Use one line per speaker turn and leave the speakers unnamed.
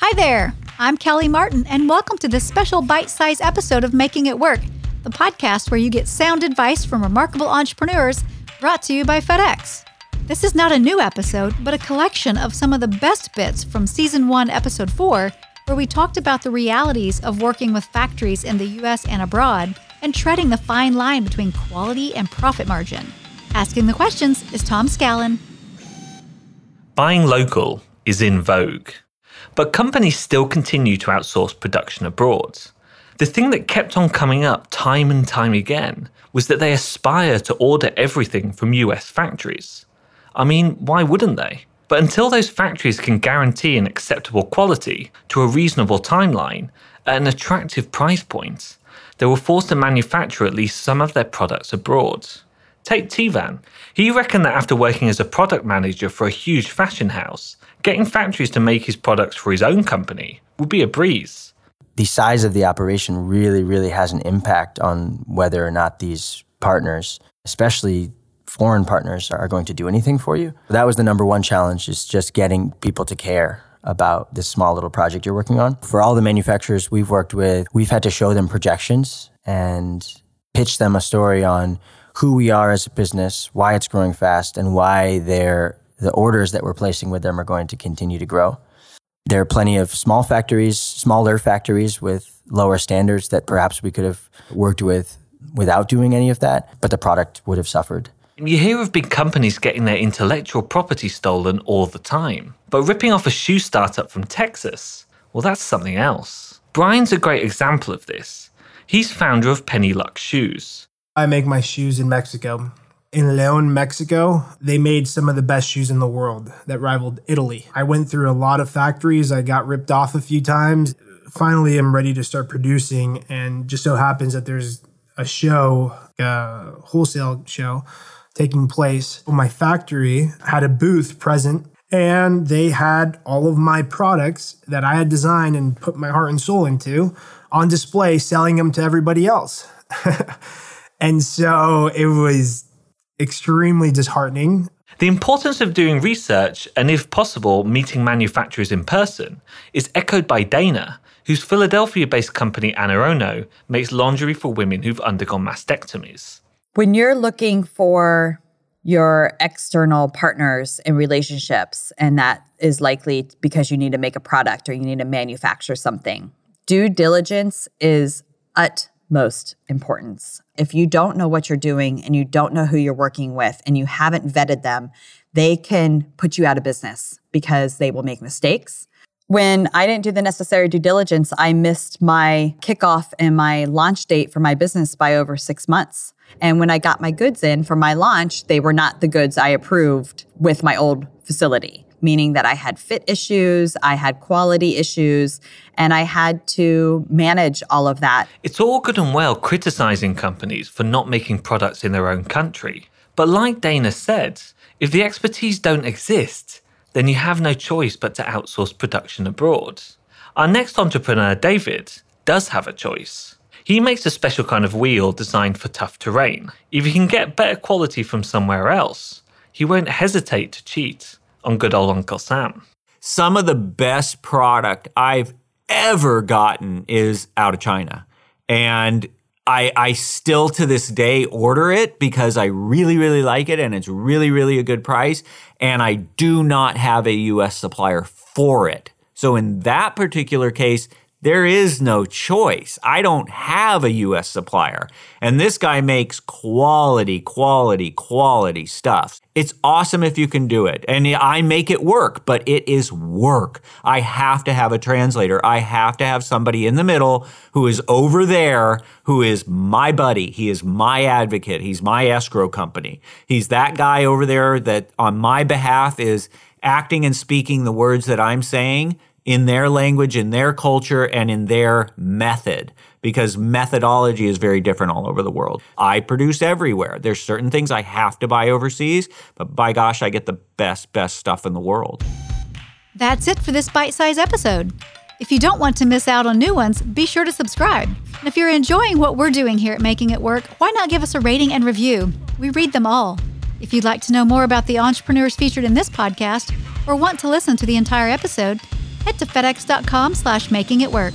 Hi there. I'm Kelly Martin, and welcome to this special bite sized episode of Making It Work, the podcast where you get sound advice from remarkable entrepreneurs brought to you by FedEx. This is not a new episode, but a collection of some of the best bits from season one, episode four, where we talked about the realities of working with factories in the US and abroad and treading the fine line between quality and profit margin. Asking the questions is Tom Scallon.
Buying local is in vogue, but companies still continue to outsource production abroad. The thing that kept on coming up time and time again was that they aspire to order everything from US factories. I mean, why wouldn't they? But until those factories can guarantee an acceptable quality to a reasonable timeline at an attractive price point, they were forced to manufacture at least some of their products abroad. Take Tivan. He reckoned that after working as a product manager for a huge fashion house, getting factories to make his products for his own company would be a breeze.
The size of the operation really, really has an impact on whether or not these partners, especially foreign partners, are going to do anything for you. That was the number one challenge is just getting people to care about this small little project you're working on. For all the manufacturers we've worked with, we've had to show them projections and pitch them a story on who we are as a business, why it's growing fast, and why they're, the orders that we're placing with them are going to continue to grow. There are plenty of small factories, smaller factories with lower standards that perhaps we could have worked with without doing any of that, but the product would have suffered.
You hear of big companies getting their intellectual property stolen all the time, but ripping off a shoe startup from Texas, well, that's something else. Brian's a great example of this. He's founder of Penny Luck Shoes.
I make my shoes in Mexico. In Leon, Mexico, they made some of the best shoes in the world that rivaled Italy. I went through a lot of factories. I got ripped off a few times. Finally, I'm ready to start producing, and just so happens that there's a show, a wholesale show, taking place. My factory had a booth present and they had all of my products that I had designed and put my heart and soul into on display, selling them to everybody else. And so it was extremely disheartening.
The importance of doing research and, if possible, meeting manufacturers in person is echoed by Dana, whose Philadelphia based company AnaOno makes lingerie for women who've undergone mastectomies.
When you're looking for your external partners and relationships, and that is likely because you need to make a product or you need to manufacture something, due diligence is ut most importance. If you don't know what you're doing and you don't know who you're working with and you haven't vetted them, they can put you out of business because they will make mistakes. When I didn't do the necessary due diligence, I missed my kickoff and my launch date for my business by over six months. And when I got my goods in for my launch, they were not the goods I approved with my old facility meaning that I had fit issues, I had quality issues, and I had to manage all of that.
It's all good and well criticizing companies for not making products in their own country. But like Dana said, if the expertise don't exist, then you have no choice but to outsource production abroad. Our next entrepreneur, David, does have a choice. He makes a special kind of wheel designed for tough terrain. If he can get better quality from somewhere else, he won't hesitate to cheat on good old Uncle Sam.
Some of the best product I've ever gotten is out of China. And I, I still to this day order it because I really, really like it and it's really, really a good price. And I do not have a US supplier for it. So in that particular case, there is no choice. I don't have a US supplier. And this guy makes quality, quality, quality stuff. It's awesome if you can do it. And I make it work, but it is work. I have to have a translator. I have to have somebody in the middle who is over there, who is my buddy. He is my advocate. He's my escrow company. He's that guy over there that on my behalf is acting and speaking the words that I'm saying in their language, in their culture, and in their method because methodology is very different all over the world. I produce everywhere. There's certain things I have to buy overseas, but by gosh, I get the best, best stuff in the world.
That's it for this bite sized episode. If you don't want to miss out on new ones, be sure to subscribe. And if you're enjoying what we're doing here at Making It Work, why not give us a rating and review? We read them all. If you'd like to know more about the entrepreneurs featured in this podcast or want to listen to the entire episode, head to fedex.com slash making it work.